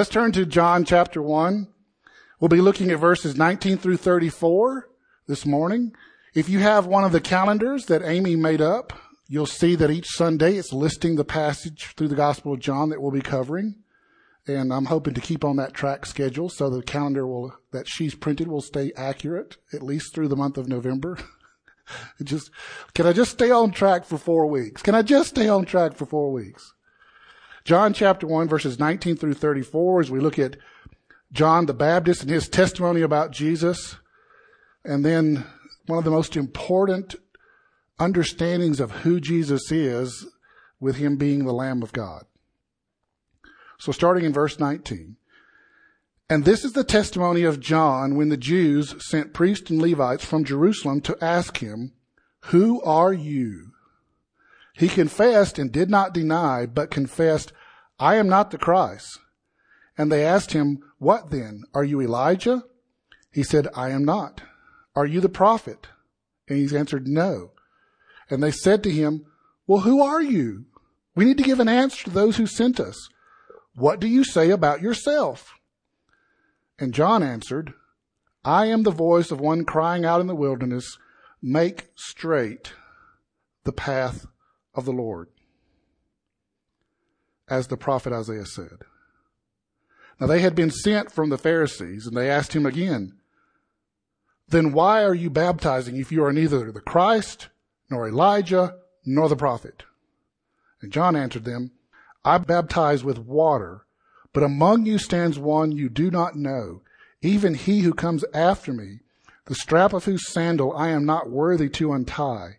Let's turn to John chapter 1. We'll be looking at verses 19 through 34 this morning. If you have one of the calendars that Amy made up, you'll see that each Sunday it's listing the passage through the Gospel of John that we'll be covering. And I'm hoping to keep on that track schedule so the calendar will, that she's printed will stay accurate at least through the month of November. just, can I just stay on track for four weeks? Can I just stay on track for four weeks? John chapter 1 verses 19 through 34 as we look at John the Baptist and his testimony about Jesus. And then one of the most important understandings of who Jesus is with him being the Lamb of God. So starting in verse 19. And this is the testimony of John when the Jews sent priests and Levites from Jerusalem to ask him, Who are you? He confessed and did not deny, but confessed, I am not the Christ. And they asked him, What then? Are you Elijah? He said, I am not. Are you the prophet? And he answered, No. And they said to him, Well, who are you? We need to give an answer to those who sent us. What do you say about yourself? And John answered, I am the voice of one crying out in the wilderness, make straight the path of the Lord, as the prophet Isaiah said. Now they had been sent from the Pharisees, and they asked him again, Then why are you baptizing if you are neither the Christ, nor Elijah, nor the prophet? And John answered them, I baptize with water but among you stands one you do not know, even he who comes after me, the strap of whose sandal I am not worthy to untie.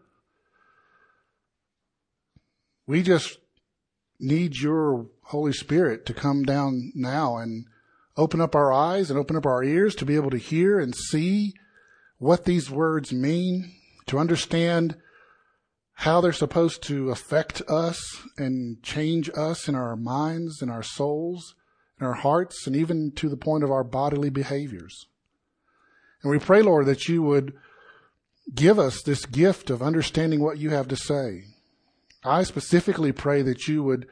we just need your Holy Spirit to come down now and open up our eyes and open up our ears to be able to hear and see what these words mean, to understand how they're supposed to affect us and change us in our minds and our souls in our hearts and even to the point of our bodily behaviors. And we pray, Lord, that you would give us this gift of understanding what you have to say. I specifically pray that you would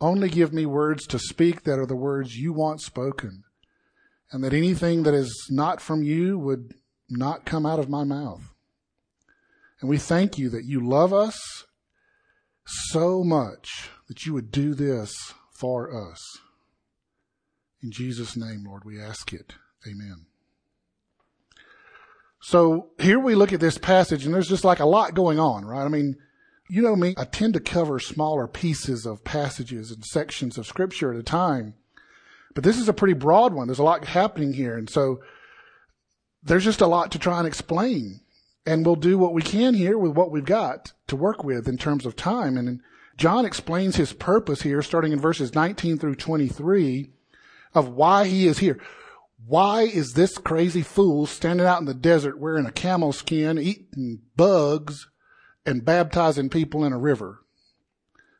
only give me words to speak that are the words you want spoken, and that anything that is not from you would not come out of my mouth. And we thank you that you love us so much that you would do this for us. In Jesus' name, Lord, we ask it. Amen. So here we look at this passage and there's just like a lot going on, right? I mean, you know me, I tend to cover smaller pieces of passages and sections of scripture at a time. But this is a pretty broad one. There's a lot happening here. And so there's just a lot to try and explain. And we'll do what we can here with what we've got to work with in terms of time. And John explains his purpose here, starting in verses 19 through 23 of why he is here. Why is this crazy fool standing out in the desert wearing a camel skin, eating bugs, and baptizing people in a river?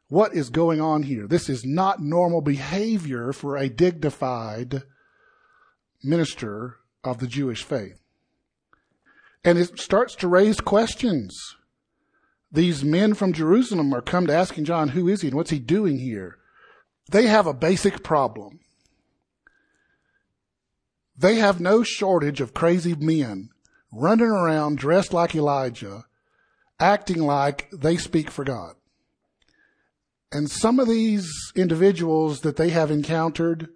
What is going on here? This is not normal behavior for a dignified minister of the Jewish faith. And it starts to raise questions. These men from Jerusalem are come to asking John, who is he and what's he doing here? They have a basic problem. They have no shortage of crazy men running around dressed like Elijah, acting like they speak for God. And some of these individuals that they have encountered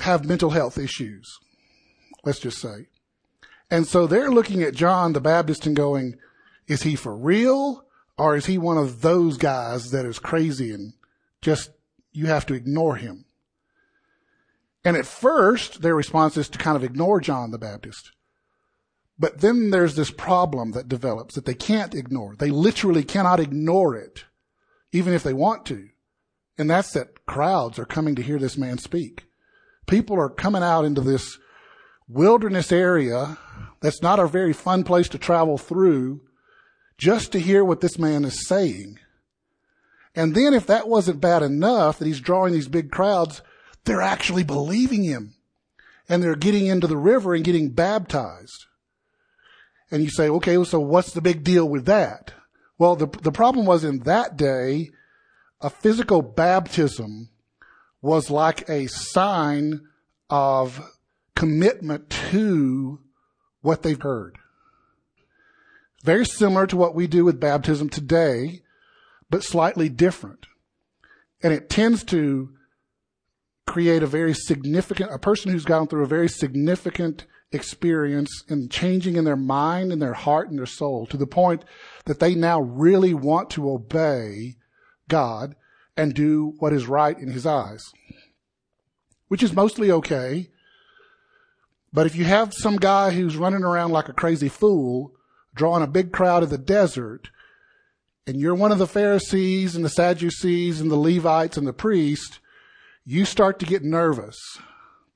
have mental health issues. Let's just say. And so they're looking at John the Baptist and going, is he for real? Or is he one of those guys that is crazy and just, you have to ignore him? And at first, their response is to kind of ignore John the Baptist. But then there's this problem that develops that they can't ignore. They literally cannot ignore it, even if they want to. And that's that crowds are coming to hear this man speak. People are coming out into this wilderness area that's not a very fun place to travel through just to hear what this man is saying. And then if that wasn't bad enough that he's drawing these big crowds, they're actually believing him and they're getting into the river and getting baptized. And you say, okay, so what's the big deal with that? Well, the, the problem was in that day, a physical baptism was like a sign of commitment to what they've heard. Very similar to what we do with baptism today, but slightly different. And it tends to create a very significant, a person who's gone through a very significant experience and changing in their mind and their heart and their soul to the point that they now really want to obey God and do what is right in his eyes, which is mostly okay. But if you have some guy who's running around like a crazy fool, drawing a big crowd of the desert, and you're one of the Pharisees and the Sadducees and the Levites and the priests, you start to get nervous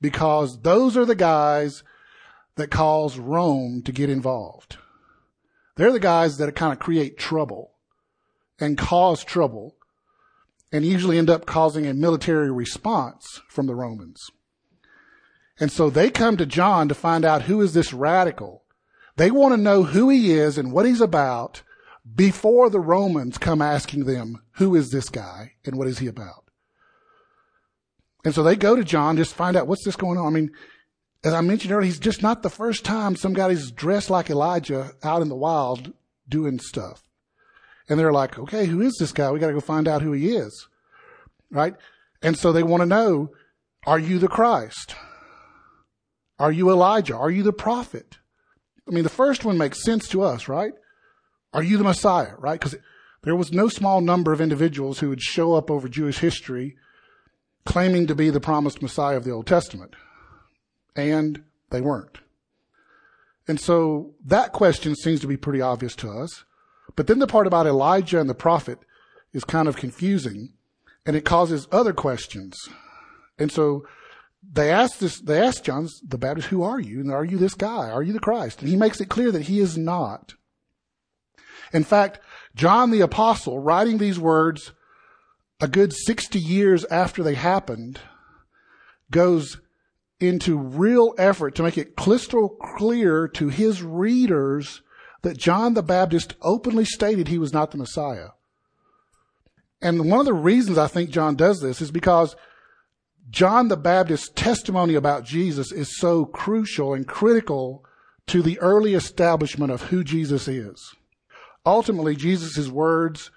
because those are the guys that cause Rome to get involved. They're the guys that kind of create trouble and cause trouble and usually end up causing a military response from the Romans. And so they come to John to find out who is this radical. They want to know who he is and what he's about before the Romans come asking them, who is this guy and what is he about? And so they go to John just to find out what's this going on. I mean, as I mentioned earlier, he's just not the first time some guy's dressed like Elijah out in the wild doing stuff. And they're like, okay, who is this guy? We got to go find out who he is. Right? And so they want to know, are you the Christ? Are you Elijah? Are you the prophet? I mean, the first one makes sense to us, right? Are you the Messiah, right? Because there was no small number of individuals who would show up over Jewish history claiming to be the promised Messiah of the Old Testament and they weren't. And so that question seems to be pretty obvious to us. But then the part about Elijah and the prophet is kind of confusing and it causes other questions. And so they ask this, they ask John the Baptist, who are you? And are you this guy? Are you the Christ? And he makes it clear that he is not. In fact, John the apostle writing these words a good 60 years after they happened goes into real effort to make it crystal clear to his readers that John the Baptist openly stated he was not the Messiah. And one of the reasons I think John does this is because John the Baptist's testimony about Jesus is so crucial and critical to the early establishment of who Jesus is. Ultimately, Jesus' words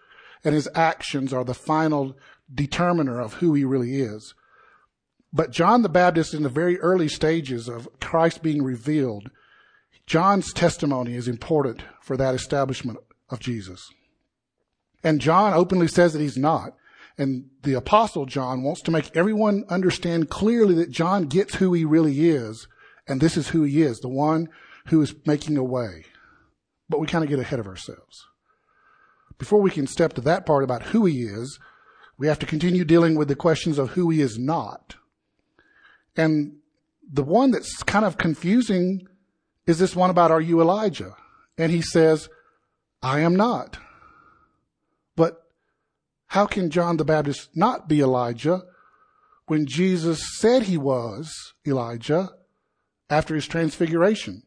and his actions are the final determiner of who he really is. But John the Baptist, in the very early stages of Christ being revealed, John's testimony is important for that establishment of Jesus. And John openly says that he's not. And the apostle John wants to make everyone understand clearly that John gets who he really is. And this is who he is, the one who is making a way. But we kind of get ahead of ourselves. Before we can step to that part about who he is, we have to continue dealing with the questions of who he is not. And the one that's kind of confusing is this one about, are you Elijah? And he says, I am not. But how can John the Baptist not be Elijah when Jesus said he was Elijah after his transfiguration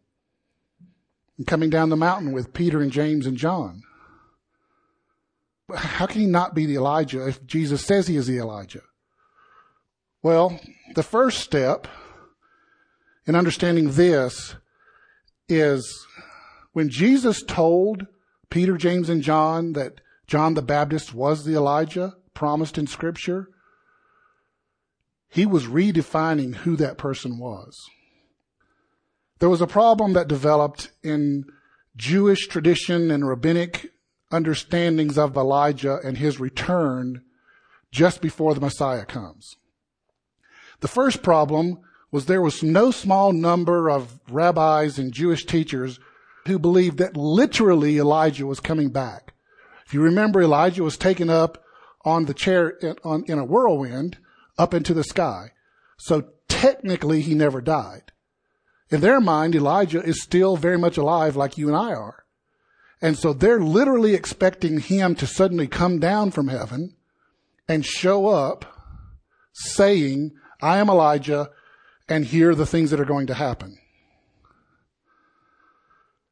and coming down the mountain with Peter and James and John? How can he not be the Elijah if Jesus says he is the Elijah? Well, the first step in understanding this is when Jesus told Peter, James, and John that John the Baptist was the Elijah promised in Scripture, he was redefining who that person was. There was a problem that developed in Jewish tradition and rabbinic understandings of Elijah and his return just before the Messiah comes. The first problem was there was no small number of rabbis and Jewish teachers who believed that literally Elijah was coming back. If you remember, Elijah was taken up on the chair in, on, in a whirlwind up into the sky. So technically he never died. In their mind, Elijah is still very much alive like you and I are. And so they're literally expecting him to suddenly come down from heaven and show up saying, I am Elijah and here are the things that are going to happen.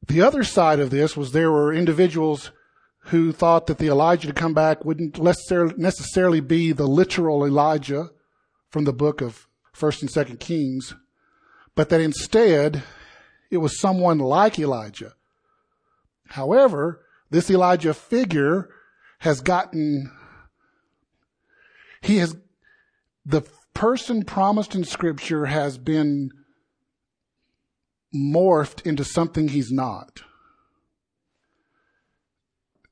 The other side of this was there were individuals who thought that the Elijah to come back wouldn't necessarily be the literal Elijah from the book of 1st and 2nd Kings, but that instead it was someone like Elijah. However, this Elijah figure has gotten, he has, the person promised in scripture has been morphed into something he's not.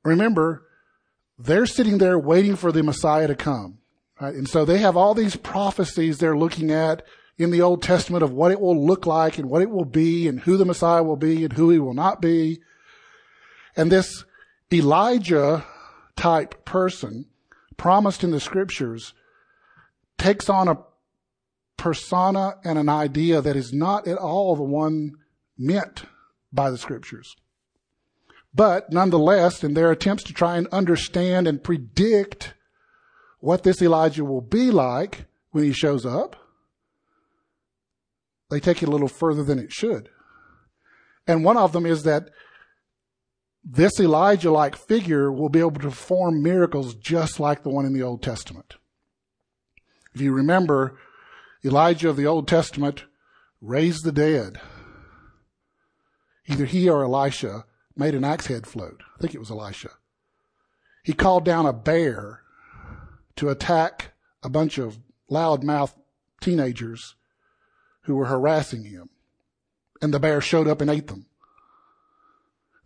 Remember, they're sitting there waiting for the Messiah to come. Right? And so they have all these prophecies they're looking at in the Old Testament of what it will look like and what it will be and who the Messiah will be and who he will not be. And this Elijah type person promised in the scriptures takes on a persona and an idea that is not at all the one meant by the scriptures. But nonetheless, in their attempts to try and understand and predict what this Elijah will be like when he shows up, they take it a little further than it should. And one of them is that this Elijah like figure will be able to perform miracles just like the one in the Old Testament. If you remember, Elijah of the Old Testament raised the dead. Either he or Elisha made an axe head float. I think it was Elisha. He called down a bear to attack a bunch of loudmouth teenagers who were harassing him. And the bear showed up and ate them.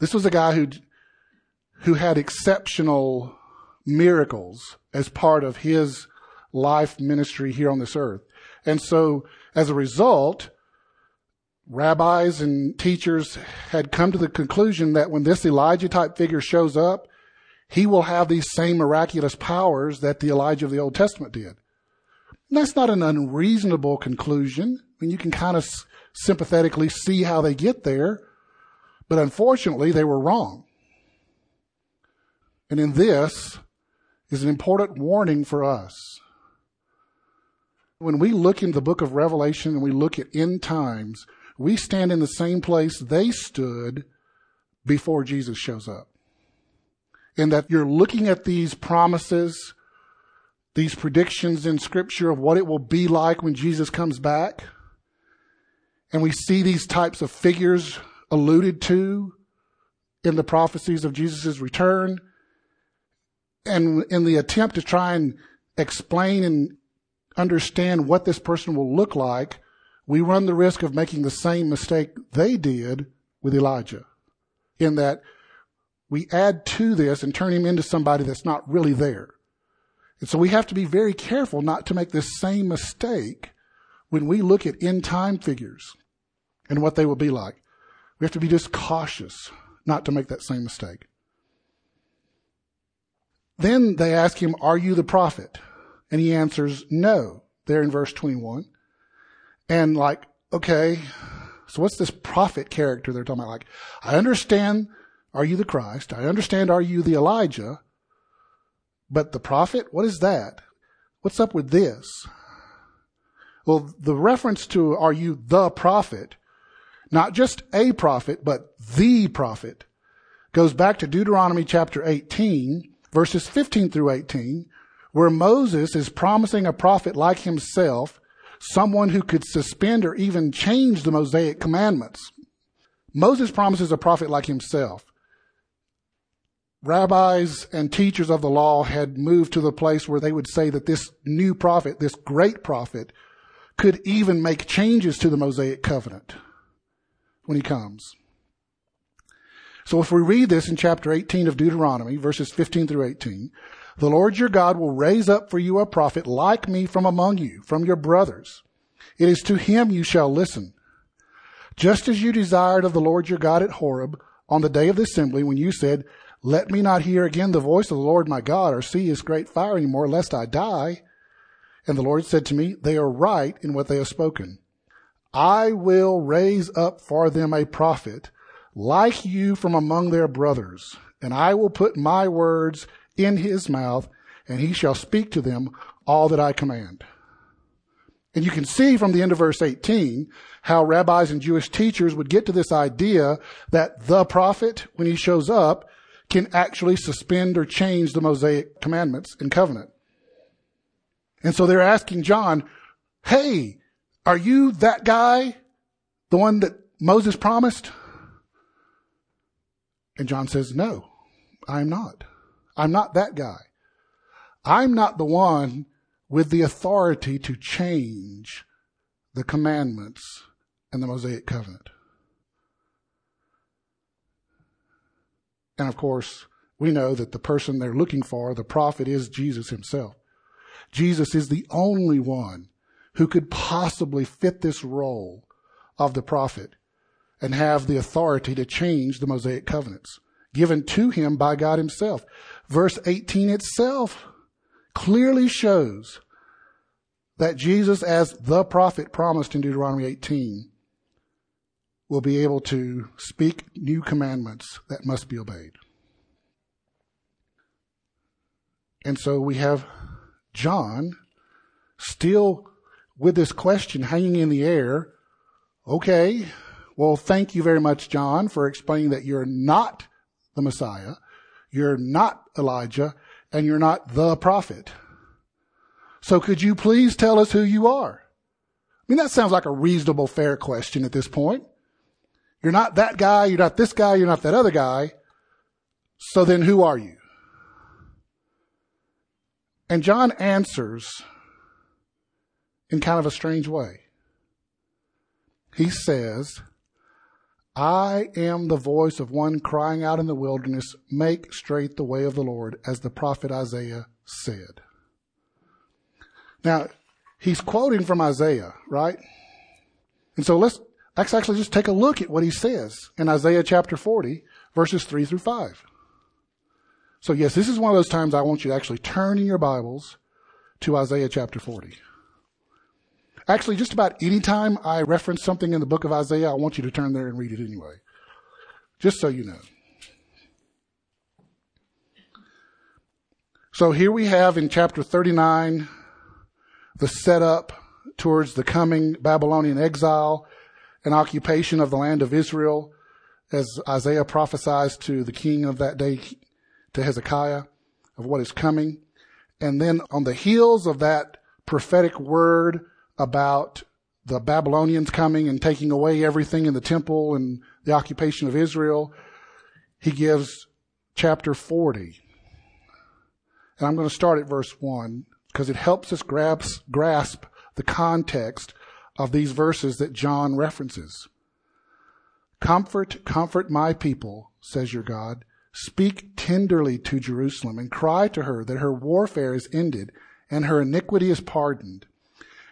This was a guy who, who had exceptional miracles as part of his life ministry here on this earth. And so as a result, rabbis and teachers had come to the conclusion that when this Elijah type figure shows up, he will have these same miraculous powers that the Elijah of the Old Testament did. And that's not an unreasonable conclusion. I mean, you can kind of sympathetically see how they get there, but unfortunately they were wrong. And in this is an important warning for us. When we look in the book of Revelation and we look at end times, we stand in the same place they stood before Jesus shows up. In that you're looking at these promises, these predictions in scripture of what it will be like when Jesus comes back. And we see these types of figures alluded to in the prophecies of Jesus' return. And in the attempt to try and explain and understand what this person will look like, we run the risk of making the same mistake they did with Elijah in that we add to this and turn him into somebody that's not really there. And so we have to be very careful not to make the same mistake when we look at end time figures and what they will be like. We have to be just cautious not to make that same mistake. Then they ask him, Are you the prophet? And he answers, No, there in verse 21. And like, okay, so what's this prophet character they're talking about? Like, I understand, are you the Christ? I understand, are you the Elijah? But the prophet, what is that? What's up with this? Well, the reference to are you the prophet, not just a prophet, but the prophet, goes back to Deuteronomy chapter 18, verses 15 through 18, where Moses is promising a prophet like himself someone who could suspend or even change the Mosaic commandments. Moses promises a prophet like himself. rabbis and teachers of the law had moved to the place where they would say that this new prophet, this great prophet, could even make changes to the Mosaic covenant when he comes. So if we read this in chapter 18 of Deuteronomy, verses 15 through 18, the Lord your God will raise up for you a prophet like me from among you, from your brothers. It is to him you shall listen. Just as you desired of the Lord your God at Horeb on the day of the assembly when you said, let me not hear again the voice of the Lord my God or see his great fire any more, lest I die. And the Lord said to me, They are right in what they have spoken. I will raise up for them a prophet like you from among their brothers, and I will put my words in his mouth, and he shall speak to them all that I command. And you can see from the end of verse 18 how rabbis and Jewish teachers would get to this idea that the prophet, when he shows up, can actually suspend or change the Mosaic commandments and covenant. And so they're asking John, hey, are you that guy? The one that Moses promised? And John says, no, I'm not. I'm not that guy. I'm not the one with the authority to change the commandments and the Mosaic covenant. And of course, we know that the person they're looking for, the prophet, is Jesus himself. Jesus is the only one who could possibly fit this role of the prophet and have the authority to change the Mosaic covenants given to him by God himself. Verse 18 itself clearly shows that Jesus, as the prophet promised in Deuteronomy 18, will be able to speak new commandments that must be obeyed. And so we have John still with this question hanging in the air. Okay, well, thank you very much, John, for explaining that you're not the Messiah, you're not Elijah, and you're not the prophet. So could you please tell us who you are? I mean, that sounds like a reasonable, fair question at this point. You're not that guy, you're not this guy, you're not that other guy. So then who are you? And John answers in kind of a strange way. He says, I am the voice of one crying out in the wilderness, make straight the way of the Lord, as the prophet Isaiah said. Now, he's quoting from Isaiah, right? And so let's Let's actually just take a look at what he says in Isaiah chapter 40, verses 3 through 5. So, yes, this is one of those times I want you to actually turn in your Bibles to Isaiah chapter 40. Actually, just about any time I reference something in the book of Isaiah, I want you to turn there and read it anyway. Just so you know. So here we have in chapter 39 the setup towards the coming Babylonian exile and occupation of the land of Israel, as Isaiah prophesies to the king of that day, to Hezekiah, of what is coming. And then on the heels of that prophetic word about the Babylonians coming and taking away everything in the temple and the occupation of Israel, he gives chapter 40. And I'm going to start at verse 1 because it helps us grasp, grasp the context of these verses that John references. Comfort, comfort my people, says your God. Speak tenderly to Jerusalem and cry to her that her warfare is ended and her iniquity is pardoned,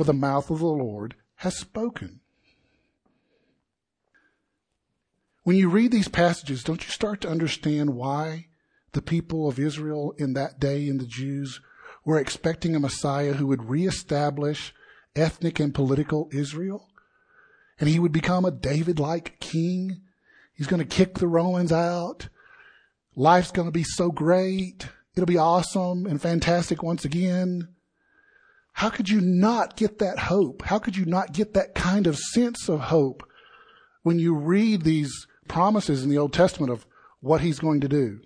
for the mouth of the Lord has spoken. When you read these passages, don't you start to understand why the people of Israel in that day and the Jews were expecting a Messiah who would reestablish ethnic and political Israel. And he would become a David like king. He's going to kick the Romans out, life's going to be so great. It'll be awesome and fantastic once again. How could you not get that hope? How could you not get that kind of sense of hope when you read these promises in the Old Testament of what he's going to do?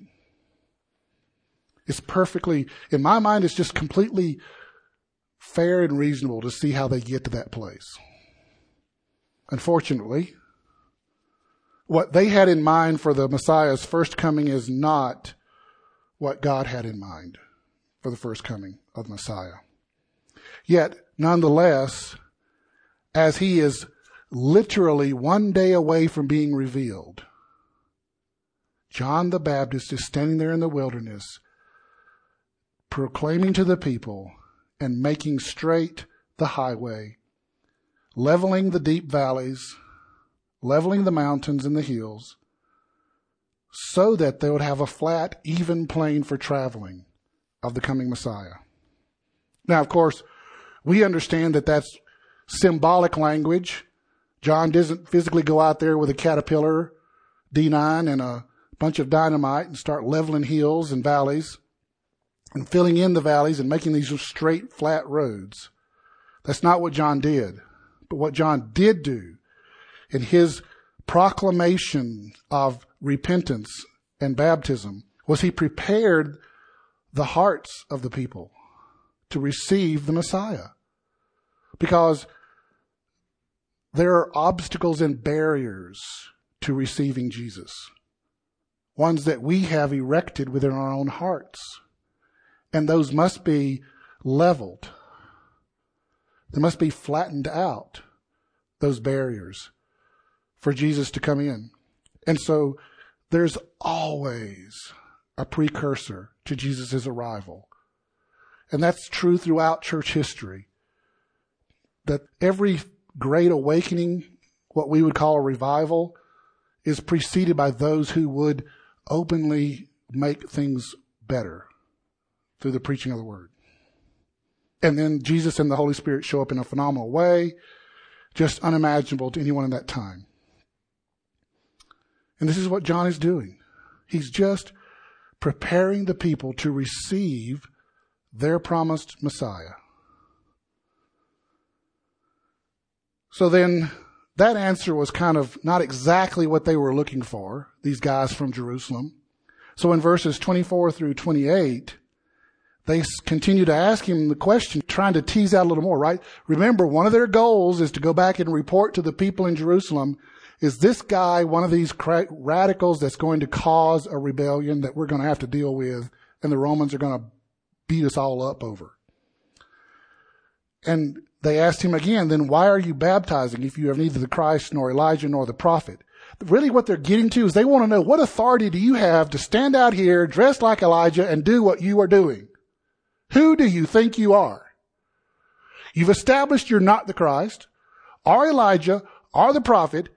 It's perfectly, in my mind, it's just completely fair and reasonable to see how they get to that place. Unfortunately, what they had in mind for the Messiah's first coming is not what God had in mind for the first coming of Messiah. Yet, nonetheless, as he is literally one day away from being revealed, John the Baptist is standing there in the wilderness, proclaiming to the people and making straight the highway, leveling the deep valleys, leveling the mountains and the hills, so that they would have a flat, even plain for traveling of the coming Messiah. Now, of course, we understand that that's symbolic language. John doesn't physically go out there with a caterpillar D9 and a bunch of dynamite and start leveling hills and valleys and filling in the valleys and making these straight, flat roads. That's not what John did. But what John did do in his proclamation of repentance and baptism was he prepared the hearts of the people to receive the Messiah. Because there are obstacles and barriers to receiving Jesus. Ones that we have erected within our own hearts. And those must be leveled. They must be flattened out, those barriers, for Jesus to come in. And so there's always a precursor to Jesus' arrival. And that's true throughout church history. That every great awakening, what we would call a revival, is preceded by those who would openly make things better through the preaching of the word. And then Jesus and the Holy Spirit show up in a phenomenal way, just unimaginable to anyone in that time. And this is what John is doing. He's just preparing the people to receive their promised Messiah. So then that answer was kind of not exactly what they were looking for, these guys from Jerusalem. So in verses 24 through 28, they continue to ask him the question, trying to tease out a little more, right? Remember, one of their goals is to go back and report to the people in Jerusalem, is this guy one of these radicals that's going to cause a rebellion that we're going to have to deal with and the Romans are going to beat us all up over? And they asked him again, then why are you baptizing if you have neither the Christ nor Elijah nor the prophet? Really what they're getting to is they want to know what authority do you have to stand out here dressed like Elijah and do what you are doing? Who do you think you are? You've established you're not the Christ, or Elijah, or the prophet.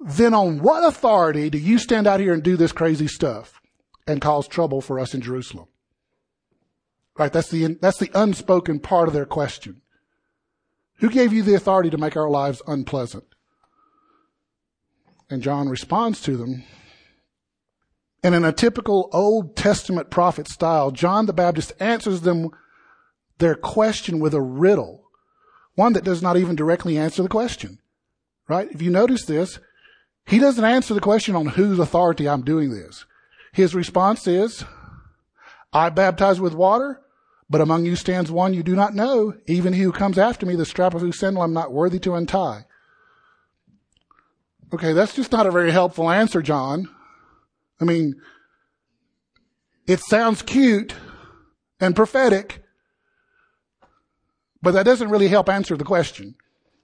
Then on what authority do you stand out here and do this crazy stuff and cause trouble for us in Jerusalem? Right? That's the, that's the unspoken part of their question. Who gave you the authority to make our lives unpleasant? And John responds to them and in a typical Old Testament prophet style, John the Baptist answers them their question with a riddle, one that does not even directly answer the question. Right? If you notice this, he doesn't answer the question on whose authority I'm doing this. His response is, I baptize with water, but among you stands one you do not know, even he who comes after me, the strap of whose sandal I'm not worthy to untie. Okay, that's just not a very helpful answer, John. I mean, it sounds cute and prophetic, but that doesn't really help answer the question.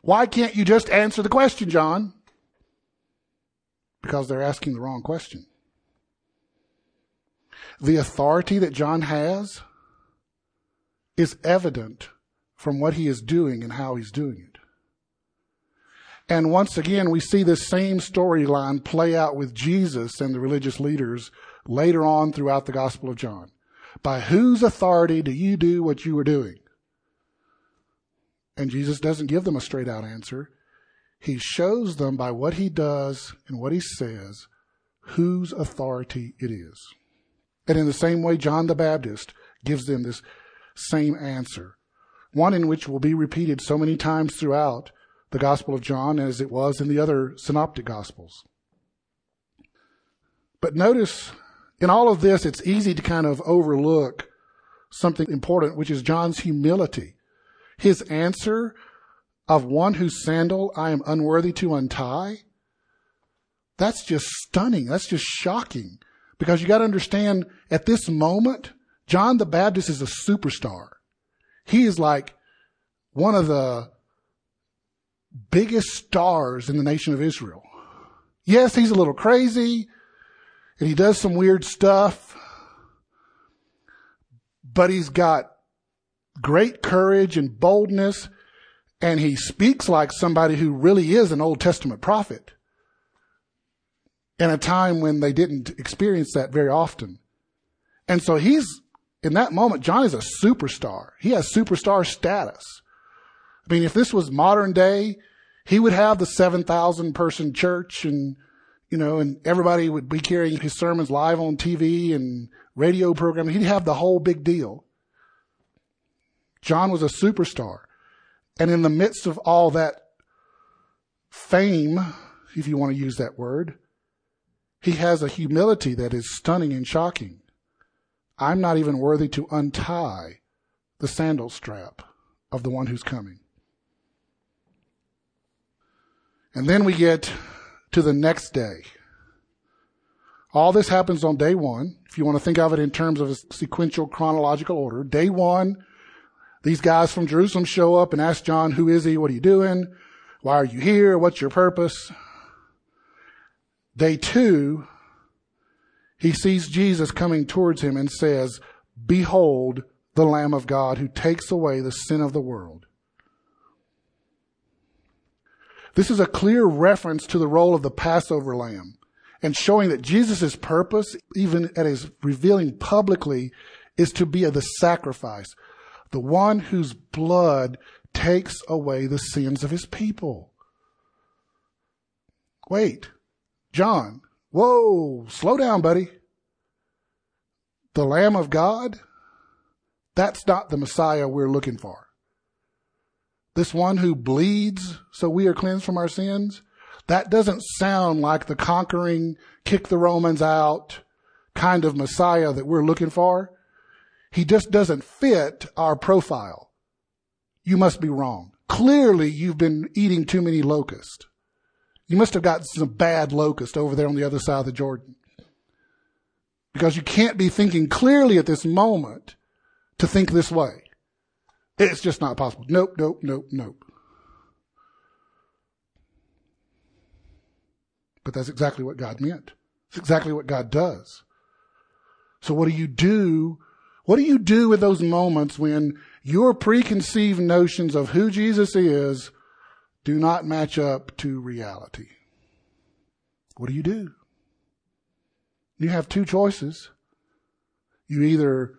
Why can't you just answer the question, John? Because they're asking the wrong question. The authority that John has is evident from what he is doing and how he's doing it. And once again, we see this same storyline play out with Jesus and the religious leaders later on throughout the Gospel of John. By whose authority do you do what you are doing? And Jesus doesn't give them a straight out answer. He shows them by what he does and what he says whose authority it is. And in the same way, John the Baptist gives them this same answer. One in which will be repeated so many times throughout the Gospel of John as it was in the other synoptic Gospels. But notice in all of this, it's easy to kind of overlook something important, which is John's humility. His answer of one whose sandal I am unworthy to untie. That's just stunning. That's just shocking. Because you got to understand, at this moment, John the Baptist is a superstar. He is like one of the biggest stars in the nation of Israel. Yes, he's a little crazy and he does some weird stuff, but he's got great courage and boldness and he speaks like somebody who really is an Old Testament prophet in a time when they didn't experience that very often. And so he's, in that moment, John is a superstar. He has superstar status. I mean, if this was modern day, he would have the 7,000 person church and, you know, and everybody would be carrying his sermons live on TV and radio programming. He'd have the whole big deal. John was a superstar. And in the midst of all that fame, if you want to use that word, he has a humility that is stunning and shocking. I'm not even worthy to untie the sandal strap of the one who's coming. And then we get to the next day. All this happens on day one. If you want to think of it in terms of a sequential chronological order, day one, these guys from Jerusalem show up and ask John, who is he? What are you doing? Why are you here? What's your purpose? Day two, he sees Jesus coming towards him and says, behold the Lamb of God who takes away the sin of the world. This is a clear reference to the role of the Passover lamb and showing that Jesus' purpose, even at his revealing publicly, is to be the sacrifice, the one whose blood takes away the sins of his people. Wait, John, whoa, slow down, buddy. The Lamb of God? That's not the Messiah we're looking for. This one who bleeds so we are cleansed from our sins? That doesn't sound like the conquering, kick the Romans out kind of Messiah that we're looking for. He just doesn't fit our profile. You must be wrong. Clearly you've been eating too many locusts. You must have gotten some bad locust over there on the other side of the Jordan. Because you can't be thinking clearly at this moment to think this way. It's just not possible. Nope, nope, nope, nope. But that's exactly what God meant. It's exactly what God does. So what do you do what do you do with those moments when your preconceived notions of who Jesus is do not match up to reality? What do you do? You have two choices. You either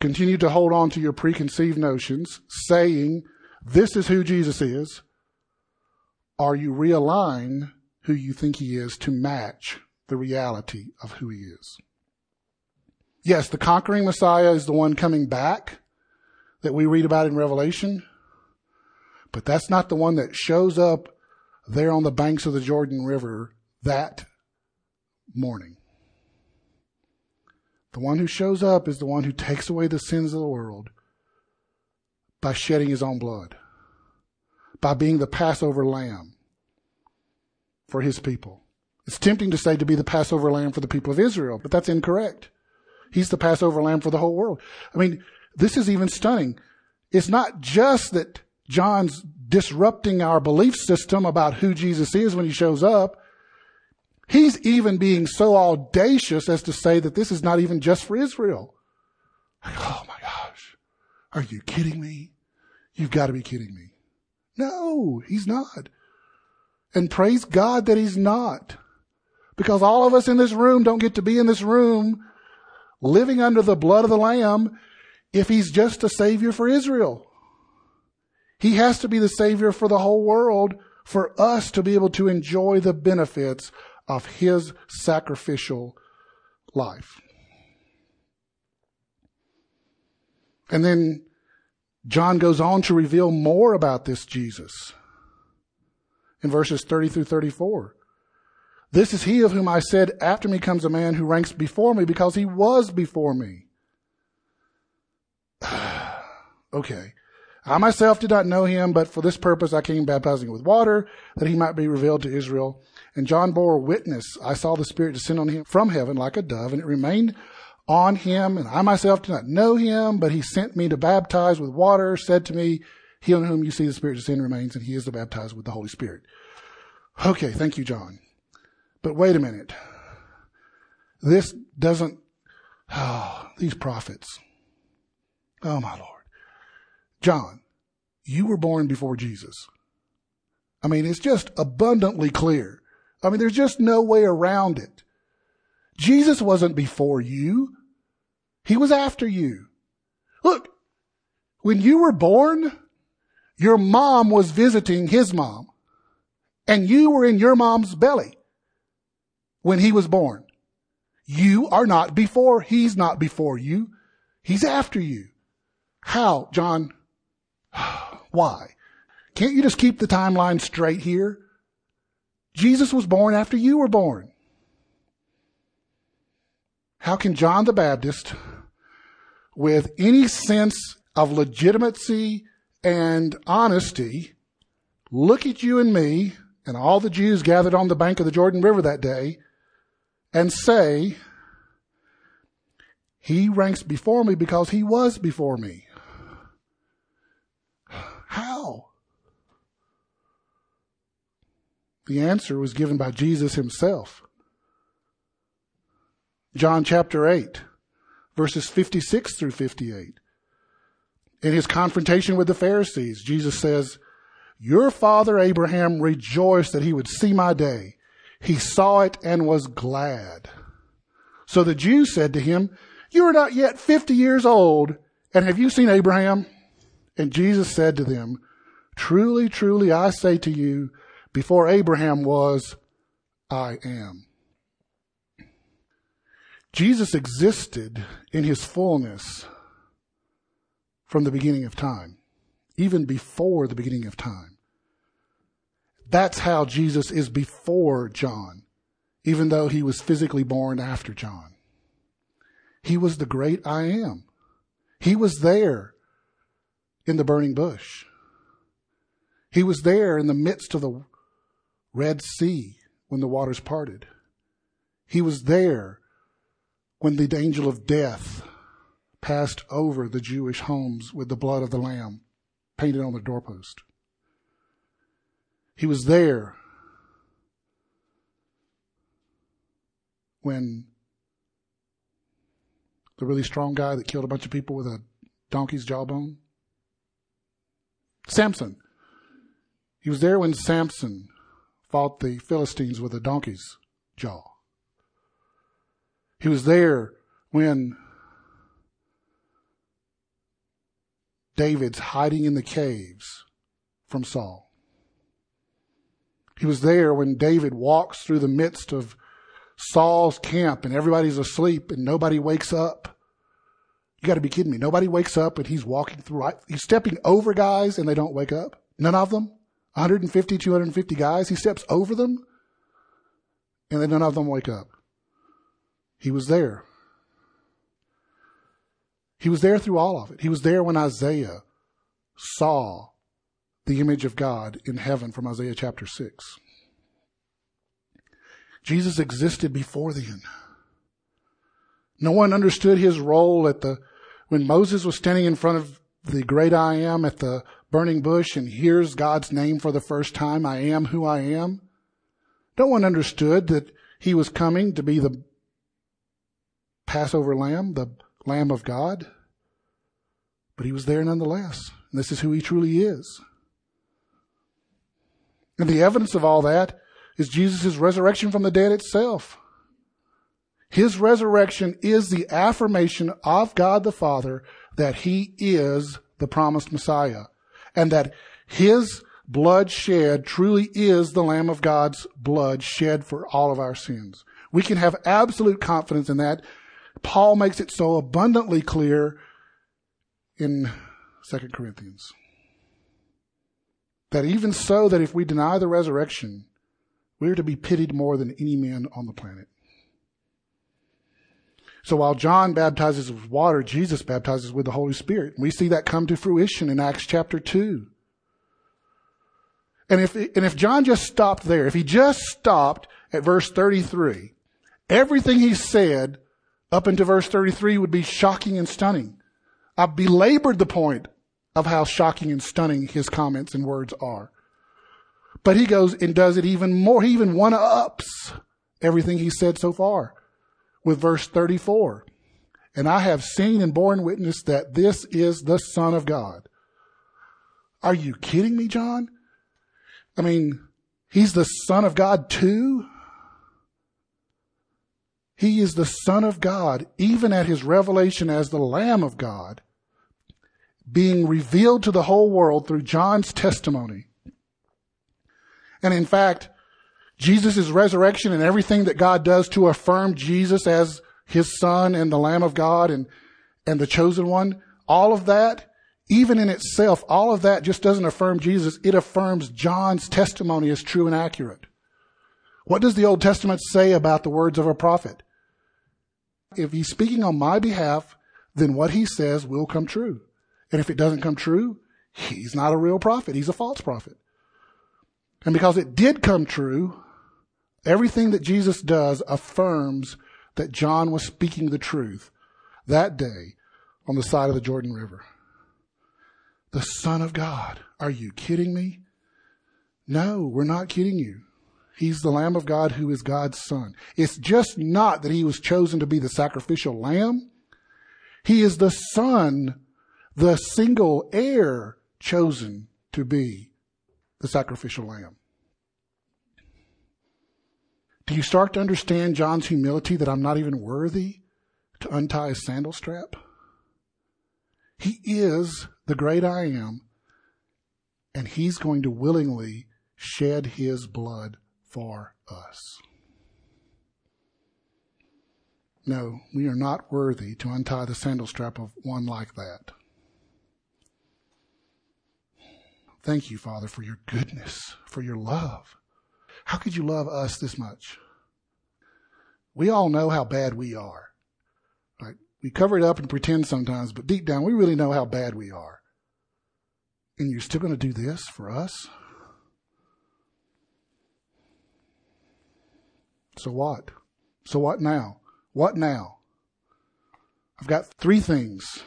continue to hold on to your preconceived notions, saying, this is who Jesus is, or you realign who you think he is to match the reality of who he is. Yes, the conquering Messiah is the one coming back that we read about in Revelation, but that's not the one that shows up there on the banks of the Jordan River that morning. The one who shows up is the one who takes away the sins of the world by shedding his own blood, by being the Passover lamb for his people. It's tempting to say to be the Passover lamb for the people of Israel, but that's incorrect. He's the Passover lamb for the whole world. I mean, this is even stunning. It's not just that John's disrupting our belief system about who Jesus is when he shows up. He's even being so audacious as to say that this is not even just for Israel. Like, oh my gosh. Are you kidding me? You've got to be kidding me. No, he's not. And praise God that he's not. Because all of us in this room don't get to be in this room living under the blood of the Lamb if he's just a savior for Israel. He has to be the savior for the whole world for us to be able to enjoy the benefits of his sacrificial life. And then John goes on to reveal more about this Jesus in verses 30 through 34. This is he of whom I said, after me comes a man who ranks before me because he was before me. okay. I myself did not know him, but for this purpose I came baptizing with water, that he might be revealed to Israel. And John bore witness. I saw the Spirit descend on him from heaven like a dove, and it remained on him. And I myself did not know him, but he sent me to baptize with water, said to me, He on whom you see the Spirit descend remains, and he is to baptize with the Holy Spirit. Okay, thank you, John. But wait a minute. This doesn't, oh, these prophets. Oh my Lord. John, you were born before Jesus. I mean, it's just abundantly clear. I mean, there's just no way around it. Jesus wasn't before you. He was after you. Look, when you were born, your mom was visiting his mom and you were in your mom's belly when he was born. You are not before. He's not before you. He's after you. How, John? Why? Can't you just keep the timeline straight here? Jesus was born after you were born. How can John the Baptist, with any sense of legitimacy and honesty, look at you and me and all the Jews gathered on the bank of the Jordan River that day and say, He ranks before me because He was before me? How? The answer was given by Jesus himself. John chapter 8, verses 56 through 58. In his confrontation with the Pharisees, Jesus says, Your father Abraham rejoiced that he would see my day. He saw it and was glad. So the Jews said to him, You are not yet 50 years old, and have you seen Abraham? And Jesus said to them, Truly, truly, I say to you, before Abraham was, I am. Jesus existed in his fullness from the beginning of time, even before the beginning of time. That's how Jesus is before John, even though he was physically born after John. He was the great I am. He was there in the burning bush. He was there in the midst of the Red Sea when the waters parted. He was there when the angel of death passed over the Jewish homes with the blood of the Lamb painted on the doorpost. He was there when the really strong guy that killed a bunch of people with a donkey's jawbone Samson. He was there when Samson fought the Philistines with a donkey's jaw. He was there when David's hiding in the caves from Saul. He was there when David walks through the midst of Saul's camp and everybody's asleep and nobody wakes up. You got to be kidding me. Nobody wakes up and he's walking through. He's stepping over guys and they don't wake up. None of them. 150, 250 guys. He steps over them and then none of them wake up. He was there. He was there through all of it. He was there when Isaiah saw the image of God in heaven from Isaiah chapter 6. Jesus existed before then. No one understood his role at the when Moses was standing in front of the great I am at the burning bush and hears God's name for the first time, I am who I am, no one understood that he was coming to be the Passover lamb, the lamb of God. But he was there nonetheless. And this is who he truly is. And the evidence of all that is Jesus' resurrection from the dead itself. His resurrection is the affirmation of God the Father that he is the promised Messiah and that his blood shed truly is the Lamb of God's blood shed for all of our sins. We can have absolute confidence in that. Paul makes it so abundantly clear in 2 Corinthians. That even so, that if we deny the resurrection, we are to be pitied more than any man on the planet. So while John baptizes with water, Jesus baptizes with the Holy Spirit. We see that come to fruition in Acts chapter 2. And if, and if John just stopped there, if he just stopped at verse 33, everything he said up into verse 33 would be shocking and stunning. I've belabored the point of how shocking and stunning his comments and words are. But he goes and does it even more. He even one ups everything he said so far with verse 34. And I have seen and borne witness that this is the Son of God. Are you kidding me, John? I mean, he's the Son of God too? He is the Son of God, even at his revelation as the Lamb of God, being revealed to the whole world through John's testimony. And in fact, Jesus' resurrection and everything that God does to affirm Jesus as his son and the Lamb of God and, and the chosen one, all of that, even in itself, all of that just doesn't affirm Jesus. It affirms John's testimony as true and accurate. What does the Old Testament say about the words of a prophet? If he's speaking on my behalf, then what he says will come true. And if it doesn't come true, he's not a real prophet. He's a false prophet. And because it did come true, everything that Jesus does affirms that John was speaking the truth that day on the side of the Jordan River. The Son of God. Are you kidding me? No, we're not kidding you. He's the Lamb of God who is God's Son. It's just not that he was chosen to be the sacrificial lamb. He is the Son, the single heir chosen to be the sacrificial lamb. Do you start to understand John's humility that I'm not even worthy to untie his sandal strap? He is the great I am, and he's going to willingly shed his blood for us. No, we are not worthy to untie the sandal strap of one like that. Thank you, Father, for your goodness, for your love. How could you love us this much? We all know how bad we are. Right? We cover it up and pretend sometimes, but deep down, we really know how bad we are. And you're still going to do this for us? So what? So what now? What now? I've got three things.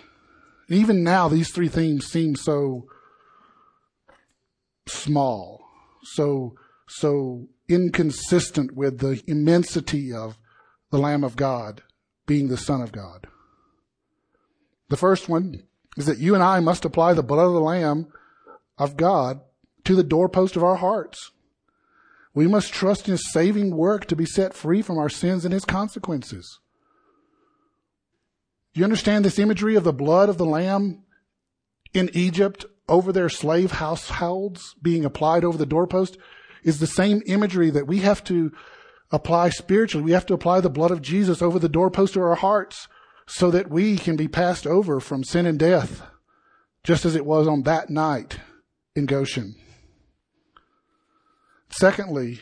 even now, these three things seem so small, so, so inconsistent with the immensity of the Lamb of God being the Son of God. The first one is that you and I must apply the blood of the Lamb of God to the doorpost of our hearts. We must trust in His saving work to be set free from our sins and His consequences. Do you understand this imagery of the blood of the Lamb in Egypt over their slave households being applied over the doorpost? Is the same imagery that we have to apply spiritually. We have to apply the blood of Jesus over the doorpost of our hearts so that we can be passed over from sin and death, just as it was on that night in Goshen. Secondly,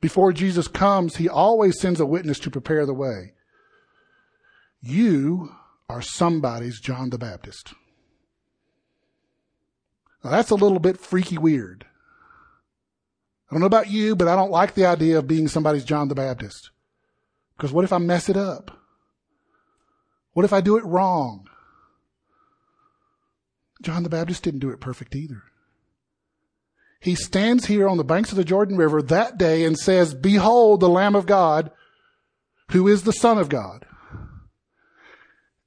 before Jesus comes, he always sends a witness to prepare the way. You are somebody's John the Baptist. Now that's a little bit freaky weird. I don't know about you, but I don't like the idea of being somebody's John the Baptist. Because what if I mess it up? What if I do it wrong? John the Baptist didn't do it perfect either. He stands here on the banks of the Jordan River that day and says, Behold the Lamb of God, who is the Son of God.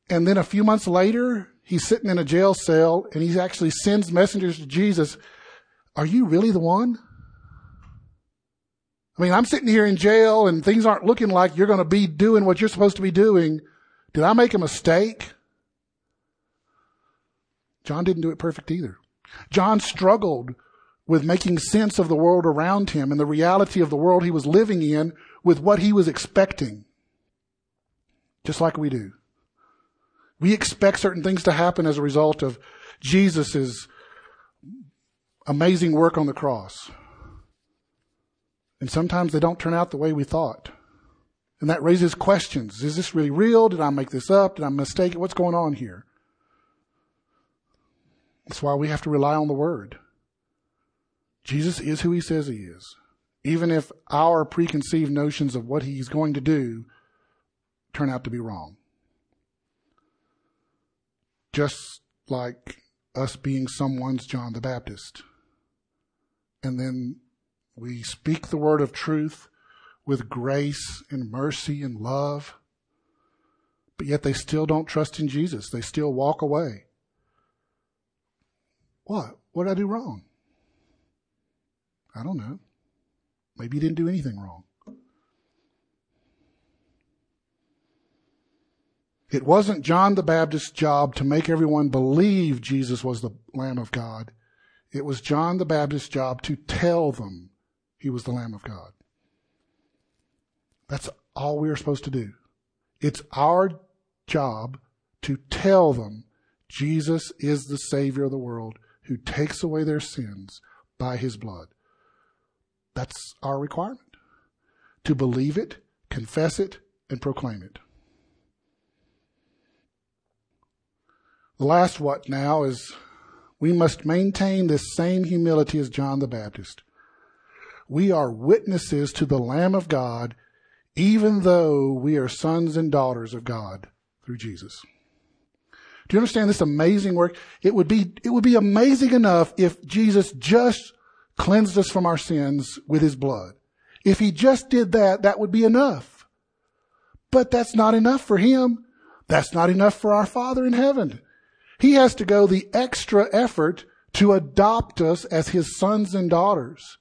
And then a few months later, he's sitting in a jail cell and he actually sends messengers to Jesus. Are you really the one? I mean, I'm sitting here in jail and things aren't looking like you're going to be doing what you're supposed to be doing. Did I make a mistake? John didn't do it perfect either. John struggled with making sense of the world around him and the reality of the world he was living in with what he was expecting. Just like we do. We expect certain things to happen as a result of Jesus' amazing work on the cross. And sometimes they don't turn out the way we thought. And that raises questions. Is this really real? Did I make this up? Did I mistake it? What's going on here? That's why we have to rely on the Word. Jesus is who He says He is. Even if our preconceived notions of what He's going to do turn out to be wrong. Just like us being someone's John the Baptist. And then we speak the word of truth with grace and mercy and love, but yet they still don't trust in Jesus. They still walk away. What? What did I do wrong? I don't know. Maybe you didn't do anything wrong. It wasn't John the Baptist's job to make everyone believe Jesus was the Lamb of God. It was John the Baptist's job to tell them he was the Lamb of God. That's all we are supposed to do. It's our job to tell them Jesus is the Savior of the world who takes away their sins by his blood. That's our requirement. To believe it, confess it, and proclaim it. The last what now is we must maintain this same humility as John the Baptist. We are witnesses to the Lamb of God, even though we are sons and daughters of God through Jesus. Do you understand this amazing work? It would be, it would be amazing enough if Jesus just cleansed us from our sins with his blood. If he just did that, that would be enough. But that's not enough for him. That's not enough for our Father in heaven. He has to go the extra effort to adopt us as his sons and daughters.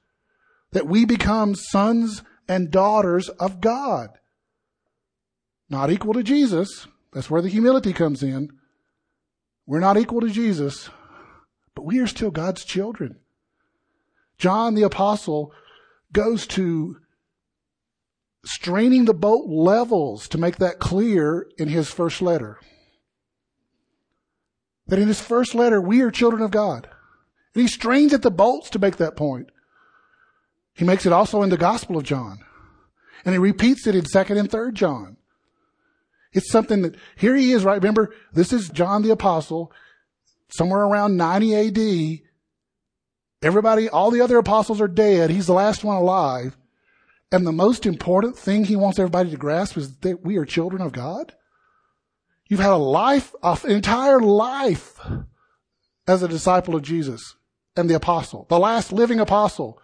That we become sons and daughters of God. Not equal to Jesus. That's where the humility comes in. We're not equal to Jesus, but we are still God's children. John the apostle goes to straining the boat levels to make that clear in his first letter that in his first letter, we are children of God. And he strains at the bolts to make that point. He makes it also in the Gospel of John. And he repeats it in 2nd and 3rd John. It's something that, here he is, right? Remember, this is John the Apostle, somewhere around 90 AD. Everybody, all the other apostles are dead. He's the last one alive. And the most important thing he wants everybody to grasp is that we are children of God. You've had a life, an entire life as a disciple of Jesus and the apostle, the last living apostle.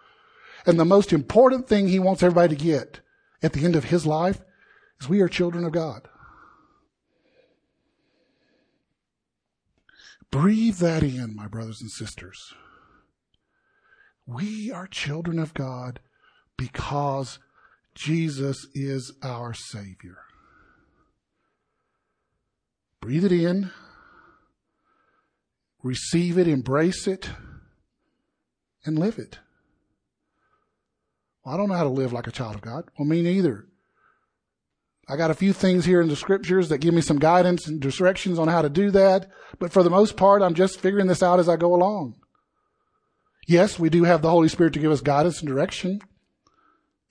And the most important thing he wants everybody to get at the end of his life is we are children of God. Breathe that in, my brothers and sisters. We are children of God because Jesus is our Savior. Breathe it in. Receive it, embrace it, and live it. I don't know how to live like a child of God. Well, me neither. I got a few things here in the scriptures that give me some guidance and directions on how to do that. But for the most part, I'm just figuring this out as I go along. Yes, we do have the Holy Spirit to give us guidance and direction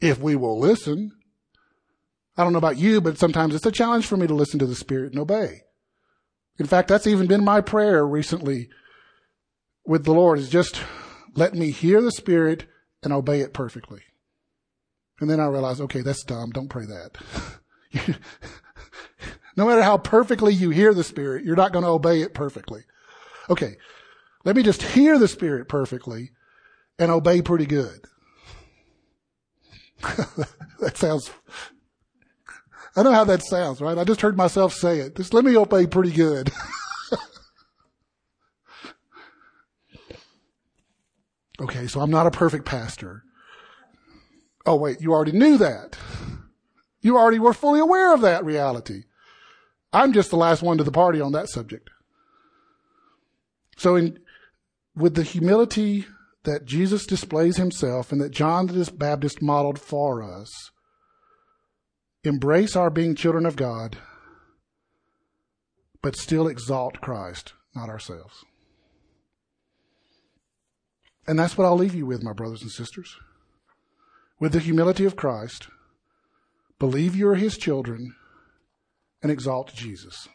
if we will listen. I don't know about you, but sometimes it's a challenge for me to listen to the Spirit and obey. In fact, that's even been my prayer recently with the Lord is just let me hear the Spirit and obey it perfectly. And then I realize, okay, that's dumb. Don't pray that. no matter how perfectly you hear the Spirit, you're not going to obey it perfectly. Okay. Let me just hear the Spirit perfectly and obey pretty good. that sounds I know how that sounds, right? I just heard myself say it. Just let me obey pretty good. okay, so I'm not a perfect pastor. Oh, wait, you already knew that. You already were fully aware of that reality. I'm just the last one to the party on that subject. So in, with the humility that Jesus displays himself and that John the Baptist modeled for us, embrace our being children of God, but still exalt Christ, not ourselves. And that's what I'll leave you with, my brothers and sisters. With the humility of Christ, believe you are his children, and exalt Jesus.